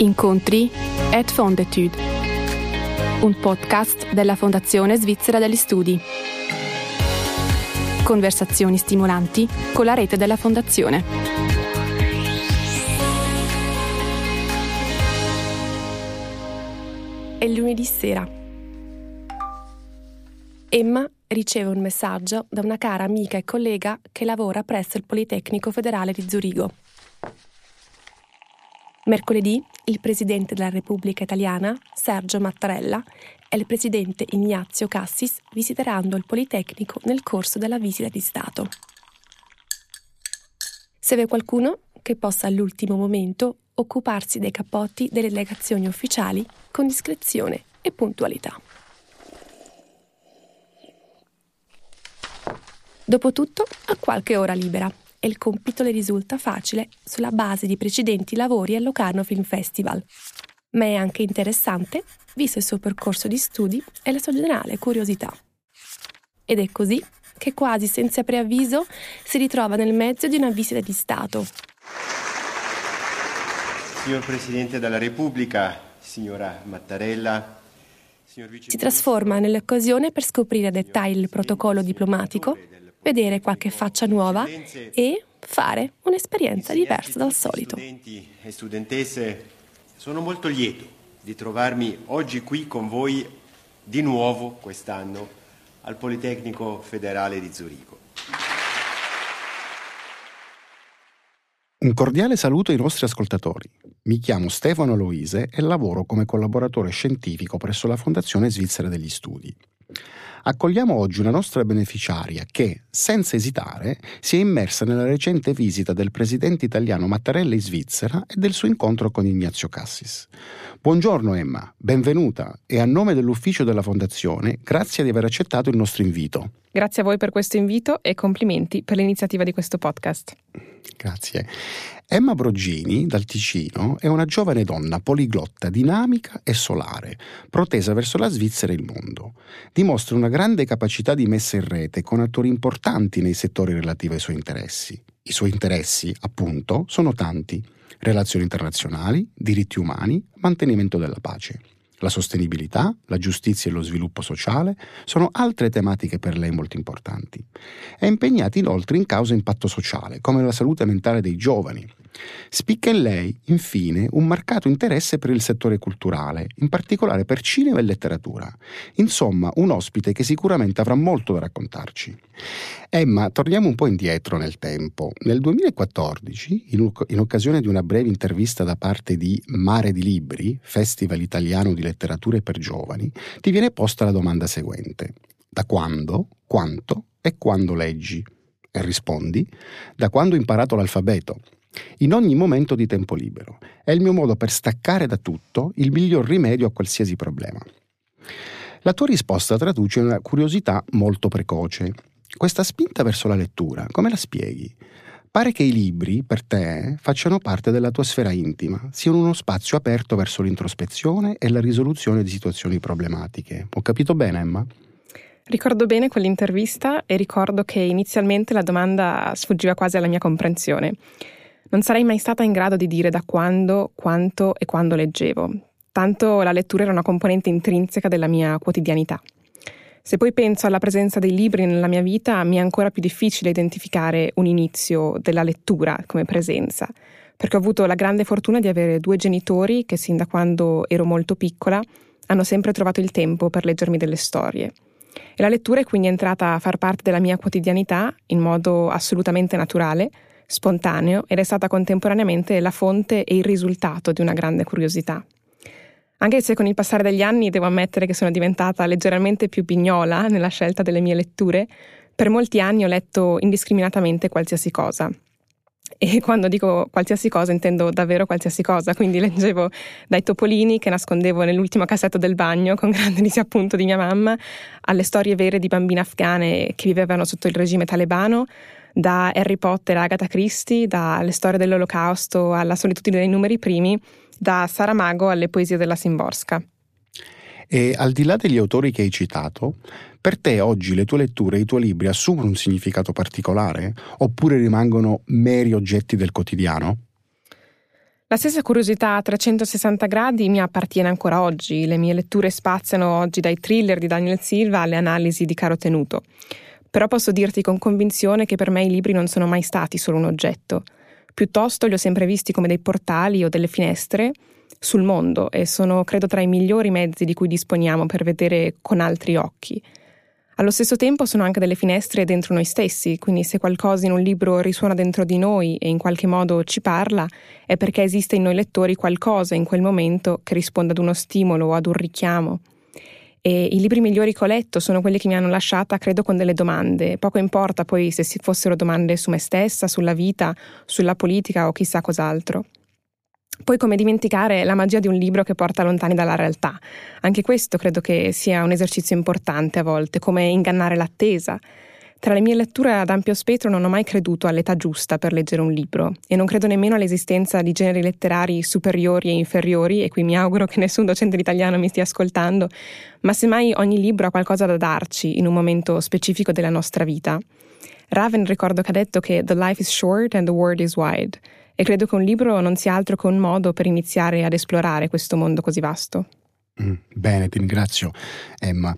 Incontri et Fondetude, un podcast della Fondazione Svizzera degli Studi. Conversazioni stimolanti con la rete della Fondazione. È lunedì sera. Emma riceve un messaggio da una cara amica e collega che lavora presso il Politecnico Federale di Zurigo. Mercoledì il Presidente della Repubblica Italiana, Sergio Mattarella, e il Presidente Ignazio Cassis visiteranno il Politecnico nel corso della visita di Stato. Serve qualcuno che possa all'ultimo momento occuparsi dei cappotti delle delegazioni ufficiali con discrezione e puntualità. Dopotutto ha qualche ora libera e il compito le risulta facile sulla base di precedenti lavori al Locarno Film Festival. Ma è anche interessante, visto il suo percorso di studi e la sua generale curiosità. Ed è così che quasi senza preavviso si ritrova nel mezzo di una visita di Stato. Signor Presidente della Repubblica, signora Mattarella, si trasforma nell'occasione per scoprire a dettaglio il protocollo diplomatico vedere qualche faccia nuova e fare un'esperienza diversa dal solito. Studenti e studentesse, sono molto lieto di trovarmi oggi qui con voi di nuovo quest'anno al Politecnico Federale di Zurigo. Un cordiale saluto ai nostri ascoltatori. Mi chiamo Stefano Loise e lavoro come collaboratore scientifico presso la Fondazione Svizzera degli Studi accogliamo oggi una nostra beneficiaria che, senza esitare, si è immersa nella recente visita del presidente italiano Mattarella in Svizzera e del suo incontro con Ignazio Cassis. Buongiorno Emma, benvenuta e a nome dell'ufficio della Fondazione, grazie di aver accettato il nostro invito. Grazie a voi per questo invito e complimenti per l'iniziativa di questo podcast. Grazie. Emma Brogini, dal Ticino, è una giovane donna poliglotta, dinamica e solare, protesa verso la Svizzera e il mondo. Dimostra una grande capacità di messa in rete con attori importanti nei settori relativi ai suoi interessi. I suoi interessi, appunto, sono tanti. Relazioni internazionali, diritti umani, mantenimento della pace. La sostenibilità, la giustizia e lo sviluppo sociale sono altre tematiche per lei molto importanti. È impegnata inoltre in cause impatto sociale, come la salute mentale dei giovani, Spicca in lei, infine, un marcato interesse per il settore culturale, in particolare per cinema e letteratura. Insomma, un ospite che sicuramente avrà molto da raccontarci. Emma, torniamo un po' indietro nel tempo. Nel 2014, in, in occasione di una breve intervista da parte di Mare di Libri, Festival Italiano di Letteratura per Giovani, ti viene posta la domanda seguente. Da quando, quanto e quando leggi? E rispondi, da quando ho imparato l'alfabeto in ogni momento di tempo libero. È il mio modo per staccare da tutto il miglior rimedio a qualsiasi problema. La tua risposta traduce una curiosità molto precoce. Questa spinta verso la lettura, come la spieghi? Pare che i libri, per te, facciano parte della tua sfera intima, siano uno spazio aperto verso l'introspezione e la risoluzione di situazioni problematiche. Ho capito bene, Emma? Ricordo bene quell'intervista e ricordo che inizialmente la domanda sfuggiva quasi alla mia comprensione. Non sarei mai stata in grado di dire da quando, quanto e quando leggevo, tanto la lettura era una componente intrinseca della mia quotidianità. Se poi penso alla presenza dei libri nella mia vita, mi è ancora più difficile identificare un inizio della lettura come presenza, perché ho avuto la grande fortuna di avere due genitori che sin da quando ero molto piccola hanno sempre trovato il tempo per leggermi delle storie. E la lettura è quindi entrata a far parte della mia quotidianità in modo assolutamente naturale, spontaneo ed è stata contemporaneamente la fonte e il risultato di una grande curiosità. Anche se con il passare degli anni devo ammettere che sono diventata leggermente più pignola nella scelta delle mie letture, per molti anni ho letto indiscriminatamente qualsiasi cosa. E quando dico qualsiasi cosa intendo davvero qualsiasi cosa, quindi leggevo dai topolini che nascondevo nell'ultimo cassetto del bagno con grande disappunto di mia mamma, alle storie vere di bambine afghane che vivevano sotto il regime talebano, da Harry Potter a Agatha Christie, dalle storie dell'Olocausto alla solitudine dei numeri primi, da Saramago alle poesie della Simborska. E al di là degli autori che hai citato, per te oggi le tue letture e i tuoi libri assumono un significato particolare oppure rimangono meri oggetti del quotidiano? La stessa curiosità a 360 gradi mi appartiene ancora oggi. Le mie letture spaziano oggi dai thriller di Daniel Silva alle analisi di Caro Tenuto. Però posso dirti con convinzione che per me i libri non sono mai stati solo un oggetto. Piuttosto li ho sempre visti come dei portali o delle finestre sul mondo e sono, credo, tra i migliori mezzi di cui disponiamo per vedere con altri occhi. Allo stesso tempo sono anche delle finestre dentro noi stessi, quindi se qualcosa in un libro risuona dentro di noi e in qualche modo ci parla, è perché esiste in noi lettori qualcosa in quel momento che risponda ad uno stimolo o ad un richiamo. E i libri migliori che ho letto sono quelli che mi hanno lasciata, credo, con delle domande. Poco importa poi se fossero domande su me stessa, sulla vita, sulla politica o chissà cos'altro. Poi come dimenticare la magia di un libro che porta lontani dalla realtà? Anche questo credo che sia un esercizio importante a volte, come ingannare l'attesa. Tra le mie letture ad ampio spettro non ho mai creduto all'età giusta per leggere un libro e non credo nemmeno all'esistenza di generi letterari superiori e inferiori, e qui mi auguro che nessun docente italiano mi stia ascoltando, ma semmai ogni libro ha qualcosa da darci in un momento specifico della nostra vita. Raven ricordo che ha detto che The life is short and the world is wide e credo che un libro non sia altro che un modo per iniziare ad esplorare questo mondo così vasto. Mm, bene, ti ringrazio Emma.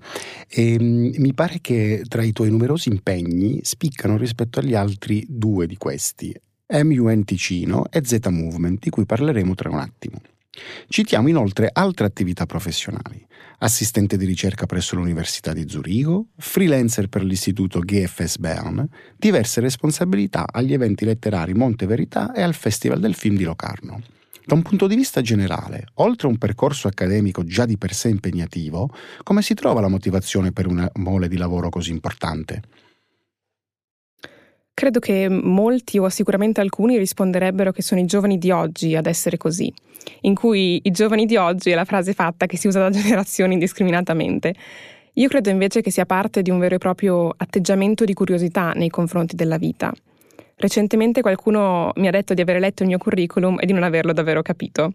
E, um, mi pare che tra i tuoi numerosi impegni spiccano rispetto agli altri due di questi, MUN Ticino e Z Movement, di cui parleremo tra un attimo. Citiamo inoltre altre attività professionali assistente di ricerca presso l'Università di Zurigo, freelancer per l'istituto GFS Bern, diverse responsabilità agli eventi letterari Monte Verità e al Festival del Film di Locarno. Da un punto di vista generale, oltre a un percorso accademico già di per sé impegnativo, come si trova la motivazione per una mole di lavoro così importante? Credo che molti o sicuramente alcuni risponderebbero che sono i giovani di oggi ad essere così, in cui i giovani di oggi è la frase fatta che si usa da generazioni indiscriminatamente. Io credo invece che sia parte di un vero e proprio atteggiamento di curiosità nei confronti della vita. Recentemente qualcuno mi ha detto di aver letto il mio curriculum e di non averlo davvero capito.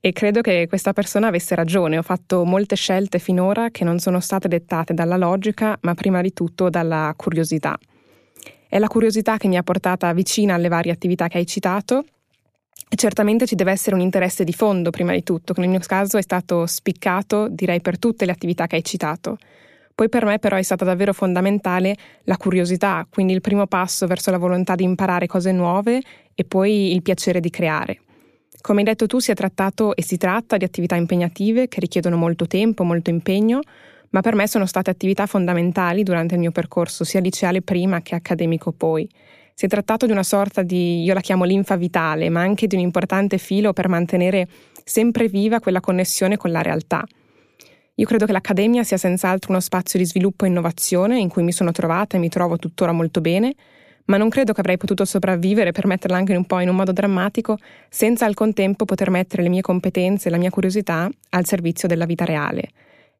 E credo che questa persona avesse ragione. Ho fatto molte scelte finora che non sono state dettate dalla logica, ma prima di tutto dalla curiosità. È la curiosità che mi ha portata vicina alle varie attività che hai citato e certamente ci deve essere un interesse di fondo prima di tutto, che nel mio caso è stato spiccato, direi, per tutte le attività che hai citato. Poi per me però è stata davvero fondamentale la curiosità, quindi il primo passo verso la volontà di imparare cose nuove e poi il piacere di creare. Come hai detto tu, si è trattato e si tratta di attività impegnative che richiedono molto tempo, molto impegno, ma per me sono state attività fondamentali durante il mio percorso, sia liceale prima che accademico poi. Si è trattato di una sorta di, io la chiamo linfa vitale, ma anche di un importante filo per mantenere sempre viva quella connessione con la realtà. Io credo che l'Accademia sia senz'altro uno spazio di sviluppo e innovazione in cui mi sono trovata e mi trovo tuttora molto bene, ma non credo che avrei potuto sopravvivere, per metterla anche un po' in un modo drammatico, senza al contempo poter mettere le mie competenze e la mia curiosità al servizio della vita reale.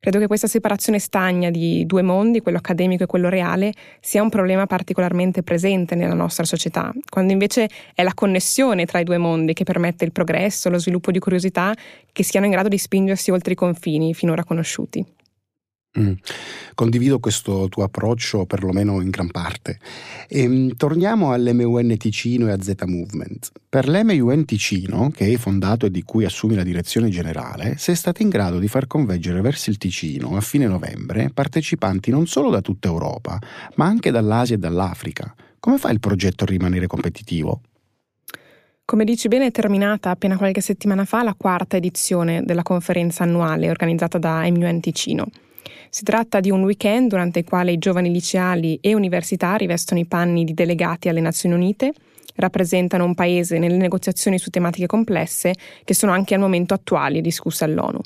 Credo che questa separazione stagna di due mondi, quello accademico e quello reale, sia un problema particolarmente presente nella nostra società, quando invece è la connessione tra i due mondi che permette il progresso, lo sviluppo di curiosità che siano in grado di spingersi oltre i confini finora conosciuti. Mm. Condivido questo tuo approccio perlomeno in gran parte. E, mm, torniamo all'MUN Ticino e a Z Movement. Per l'MUN Ticino, che hai fondato e di cui assumi la direzione generale, sei stato in grado di far convergere verso il Ticino a fine novembre partecipanti non solo da tutta Europa, ma anche dall'Asia e dall'Africa. Come fa il progetto a rimanere competitivo? Come dici bene, è terminata appena qualche settimana fa la quarta edizione della conferenza annuale organizzata da MUN Ticino. Si tratta di un weekend durante il quale i giovani liceali e universitari vestono i panni di delegati alle Nazioni Unite, rappresentano un paese nelle negoziazioni su tematiche complesse che sono anche al momento attuali e discusse all'ONU.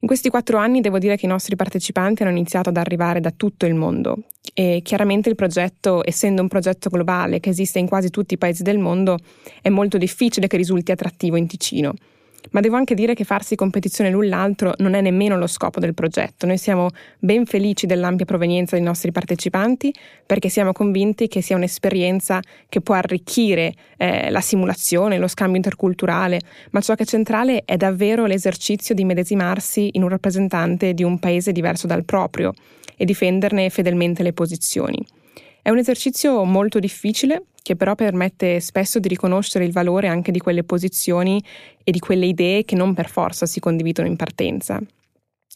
In questi quattro anni devo dire che i nostri partecipanti hanno iniziato ad arrivare da tutto il mondo e chiaramente il progetto, essendo un progetto globale che esiste in quasi tutti i paesi del mondo, è molto difficile che risulti attrattivo in Ticino. Ma devo anche dire che farsi competizione l'un l'altro non è nemmeno lo scopo del progetto. Noi siamo ben felici dell'ampia provenienza dei nostri partecipanti perché siamo convinti che sia un'esperienza che può arricchire eh, la simulazione, lo scambio interculturale, ma ciò che è centrale è davvero l'esercizio di medesimarsi in un rappresentante di un paese diverso dal proprio e difenderne fedelmente le posizioni. È un esercizio molto difficile che però permette spesso di riconoscere il valore anche di quelle posizioni e di quelle idee che non per forza si condividono in partenza.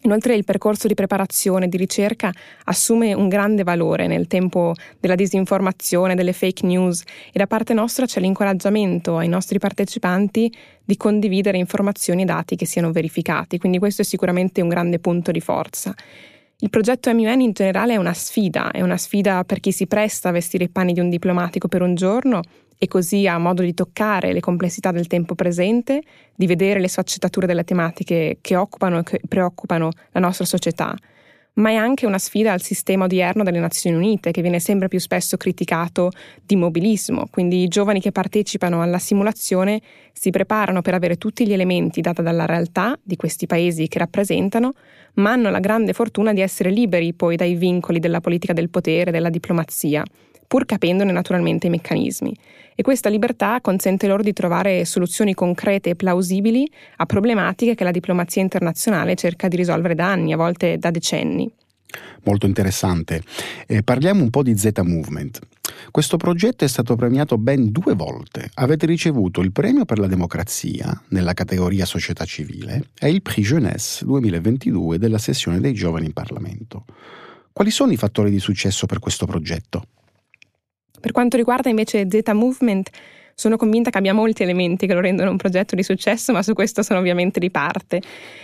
Inoltre il percorso di preparazione e di ricerca assume un grande valore nel tempo della disinformazione, delle fake news e da parte nostra c'è l'incoraggiamento ai nostri partecipanti di condividere informazioni e dati che siano verificati, quindi questo è sicuramente un grande punto di forza. Il progetto MUN in generale è una sfida, è una sfida per chi si presta a vestire i panni di un diplomatico per un giorno e così ha modo di toccare le complessità del tempo presente, di vedere le sfaccettature delle tematiche che occupano e che preoccupano la nostra società, ma è anche una sfida al sistema odierno delle Nazioni Unite, che viene sempre più spesso criticato di mobilismo. Quindi i giovani che partecipano alla simulazione si preparano per avere tutti gli elementi data dalla realtà di questi paesi che rappresentano, ma hanno la grande fortuna di essere liberi poi dai vincoli della politica del potere, della diplomazia pur capendone naturalmente i meccanismi. E questa libertà consente loro di trovare soluzioni concrete e plausibili a problematiche che la diplomazia internazionale cerca di risolvere da anni, a volte da decenni. Molto interessante. Eh, parliamo un po' di Z Movement. Questo progetto è stato premiato ben due volte. Avete ricevuto il premio per la democrazia nella categoria società civile e il Prix Jeunesse 2022 della sessione dei giovani in Parlamento. Quali sono i fattori di successo per questo progetto? Per quanto riguarda invece Zeta Movement, sono convinta che abbia molti elementi che lo rendono un progetto di successo, ma su questo sono ovviamente di parte.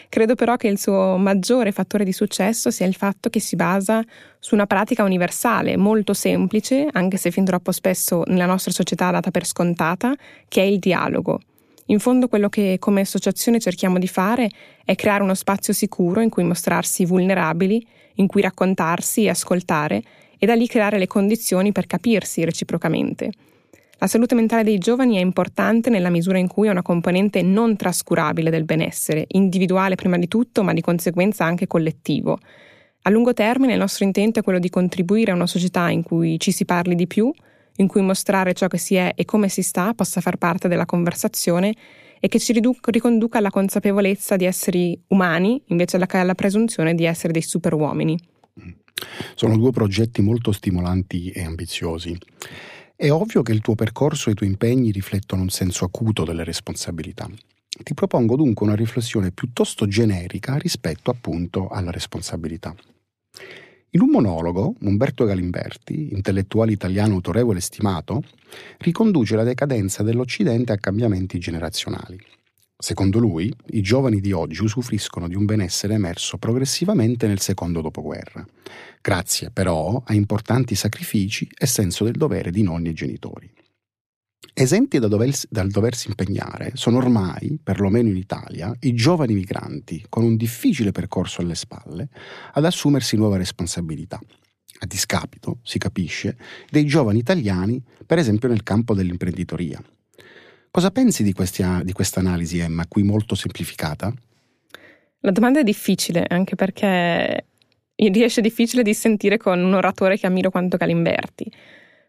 Credo però che il suo maggiore fattore di successo sia il fatto che si basa su una pratica universale, molto semplice, anche se fin troppo spesso nella nostra società data per scontata, che è il dialogo. In fondo quello che come associazione cerchiamo di fare è creare uno spazio sicuro in cui mostrarsi vulnerabili, in cui raccontarsi e ascoltare e da lì creare le condizioni per capirsi reciprocamente. La salute mentale dei giovani è importante nella misura in cui è una componente non trascurabile del benessere, individuale prima di tutto, ma di conseguenza anche collettivo. A lungo termine il nostro intento è quello di contribuire a una società in cui ci si parli di più, in cui mostrare ciò che si è e come si sta possa far parte della conversazione e che ci riconduca alla consapevolezza di essere umani invece alla presunzione di essere dei superuomini. Sono due progetti molto stimolanti e ambiziosi. È ovvio che il tuo percorso e i tuoi impegni riflettono un senso acuto delle responsabilità. Ti propongo dunque una riflessione piuttosto generica rispetto appunto alla responsabilità. In un monologo, Umberto Galimberti, intellettuale italiano autorevole e stimato, riconduce la decadenza dell'Occidente a cambiamenti generazionali. Secondo lui, i giovani di oggi usufruiscono di un benessere emerso progressivamente nel secondo dopoguerra, grazie però a importanti sacrifici e senso del dovere di nonni e genitori. Esenti da dover, dal doversi impegnare sono ormai, perlomeno in Italia, i giovani migranti, con un difficile percorso alle spalle, ad assumersi nuove responsabilità, a discapito, si capisce, dei giovani italiani, per esempio nel campo dell'imprenditoria, Cosa pensi di, questa, analisi, Emma, qui molto semplificata? La domanda è difficile, anche perché riesce difficile di sentire con un oratore che ammiro quanto Galimberti.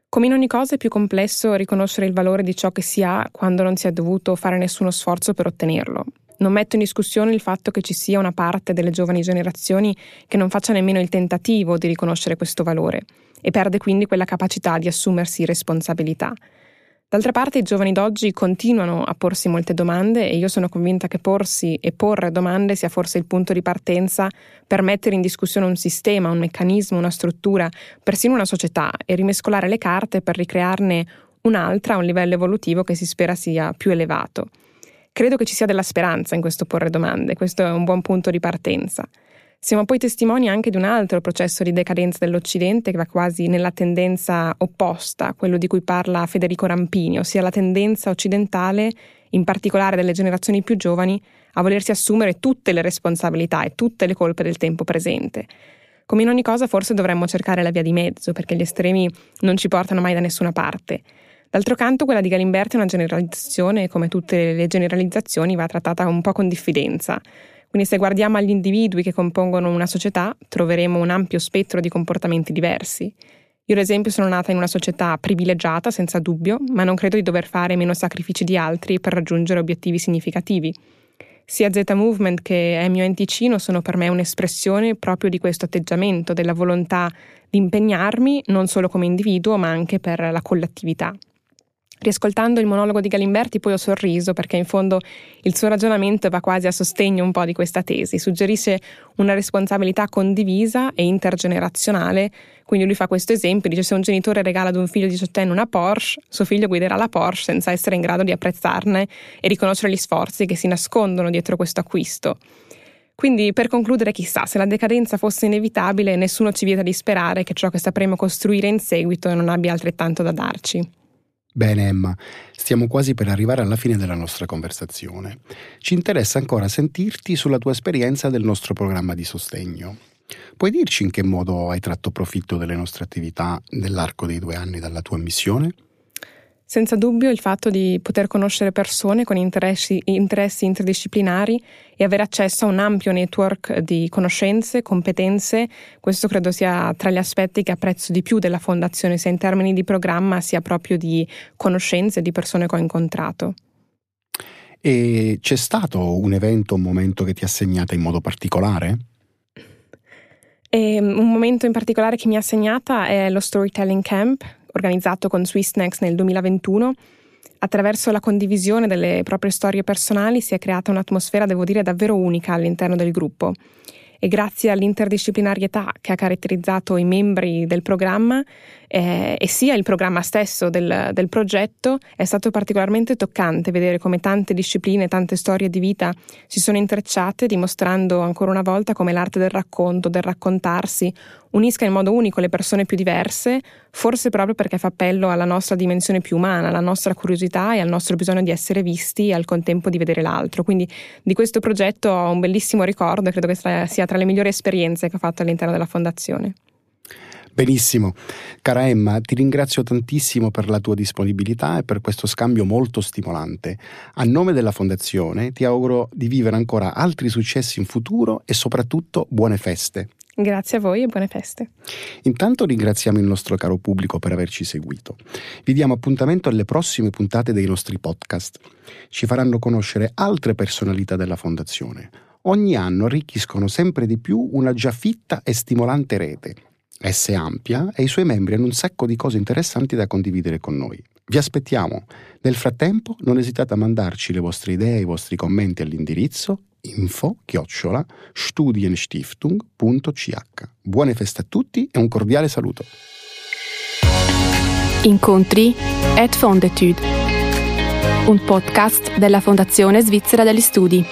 Come in ogni cosa è più complesso riconoscere il valore di ciò che si ha quando non si è dovuto fare nessuno sforzo per ottenerlo. Non metto in discussione il fatto che ci sia una parte delle giovani generazioni che non faccia nemmeno il tentativo di riconoscere questo valore e perde quindi quella capacità di assumersi responsabilità. D'altra parte i giovani d'oggi continuano a porsi molte domande e io sono convinta che porsi e porre domande sia forse il punto di partenza per mettere in discussione un sistema, un meccanismo, una struttura, persino una società e rimescolare le carte per ricrearne un'altra a un livello evolutivo che si spera sia più elevato. Credo che ci sia della speranza in questo porre domande, questo è un buon punto di partenza. Siamo poi testimoni anche di un altro processo di decadenza dell'Occidente che va quasi nella tendenza opposta, quello di cui parla Federico Rampini, ossia la tendenza occidentale, in particolare delle generazioni più giovani, a volersi assumere tutte le responsabilità e tutte le colpe del tempo presente. Come in ogni cosa forse dovremmo cercare la via di mezzo, perché gli estremi non ci portano mai da nessuna parte. D'altro canto, quella di Galimberti è una generalizzazione e come tutte le generalizzazioni va trattata un po' con diffidenza. Quindi se guardiamo agli individui che compongono una società, troveremo un ampio spettro di comportamenti diversi. Io ad esempio sono nata in una società privilegiata, senza dubbio, ma non credo di dover fare meno sacrifici di altri per raggiungere obiettivi significativi. Sia Z Movement che MUN Ticino sono per me un'espressione proprio di questo atteggiamento, della volontà di impegnarmi non solo come individuo, ma anche per la collettività. Riascoltando il monologo di Galimberti poi ho sorriso perché in fondo il suo ragionamento va quasi a sostegno un po' di questa tesi, suggerisce una responsabilità condivisa e intergenerazionale, quindi lui fa questo esempio, dice se un genitore regala ad un figlio di 18 anni una Porsche, suo figlio guiderà la Porsche senza essere in grado di apprezzarne e riconoscere gli sforzi che si nascondono dietro questo acquisto. Quindi per concludere chissà, se la decadenza fosse inevitabile nessuno ci vieta di sperare che ciò che sapremo costruire in seguito non abbia altrettanto da darci. Bene Emma, stiamo quasi per arrivare alla fine della nostra conversazione. Ci interessa ancora sentirti sulla tua esperienza del nostro programma di sostegno. Puoi dirci in che modo hai tratto profitto delle nostre attività nell'arco dei due anni dalla tua missione? Senza dubbio il fatto di poter conoscere persone con interessi, interessi, interdisciplinari e avere accesso a un ampio network di conoscenze, competenze, questo credo sia tra gli aspetti che apprezzo di più della Fondazione, sia in termini di programma sia proprio di conoscenze di persone che ho incontrato. E c'è stato un evento, un momento che ti ha segnata in modo particolare? E ehm, un momento in particolare che mi ha segnata è lo Storytelling Camp, organizzato con Swiss Next nel 2021. Attraverso la condivisione delle proprie storie personali si è creata un'atmosfera, devo dire, davvero unica all'interno del gruppo e grazie all'interdisciplinarietà che ha caratterizzato i membri del programma eh, e sia il programma stesso del, del, progetto, è stato particolarmente toccante vedere come tante discipline, tante storie di vita si sono intrecciate, dimostrando ancora una volta come l'arte del racconto, del raccontarsi, unisca in modo unico le persone più diverse, forse proprio perché fa appello alla nostra dimensione più umana, alla nostra curiosità e al nostro bisogno di essere visti e al contempo di vedere l'altro. Quindi di questo progetto ho un bellissimo ricordo e credo che sia tra le migliori esperienze che ho fatto all'interno della Fondazione. Benissimo. Cara Emma, ti ringrazio tantissimo per la tua disponibilità e per questo scambio molto stimolante. A nome della Fondazione ti auguro di vivere ancora altri successi in futuro e soprattutto buone feste. Grazie a voi e buone feste. Intanto ringraziamo il nostro caro pubblico per averci seguito. Vi diamo appuntamento alle prossime puntate dei nostri podcast. Ci faranno conoscere altre personalità della Fondazione. Ogni anno arricchiscono sempre di più una già fitta e stimolante rete. Essa è ampia e i suoi membri hanno un sacco di cose interessanti da condividere con noi. Vi aspettiamo. Nel frattempo non esitate a mandarci le vostre idee e i vostri commenti all'indirizzo info chiocciola studienstiftung.ch. Buone feste a tutti e un cordiale saluto. Incontri et Fondetude, un podcast della Fondazione Svizzera degli Studi.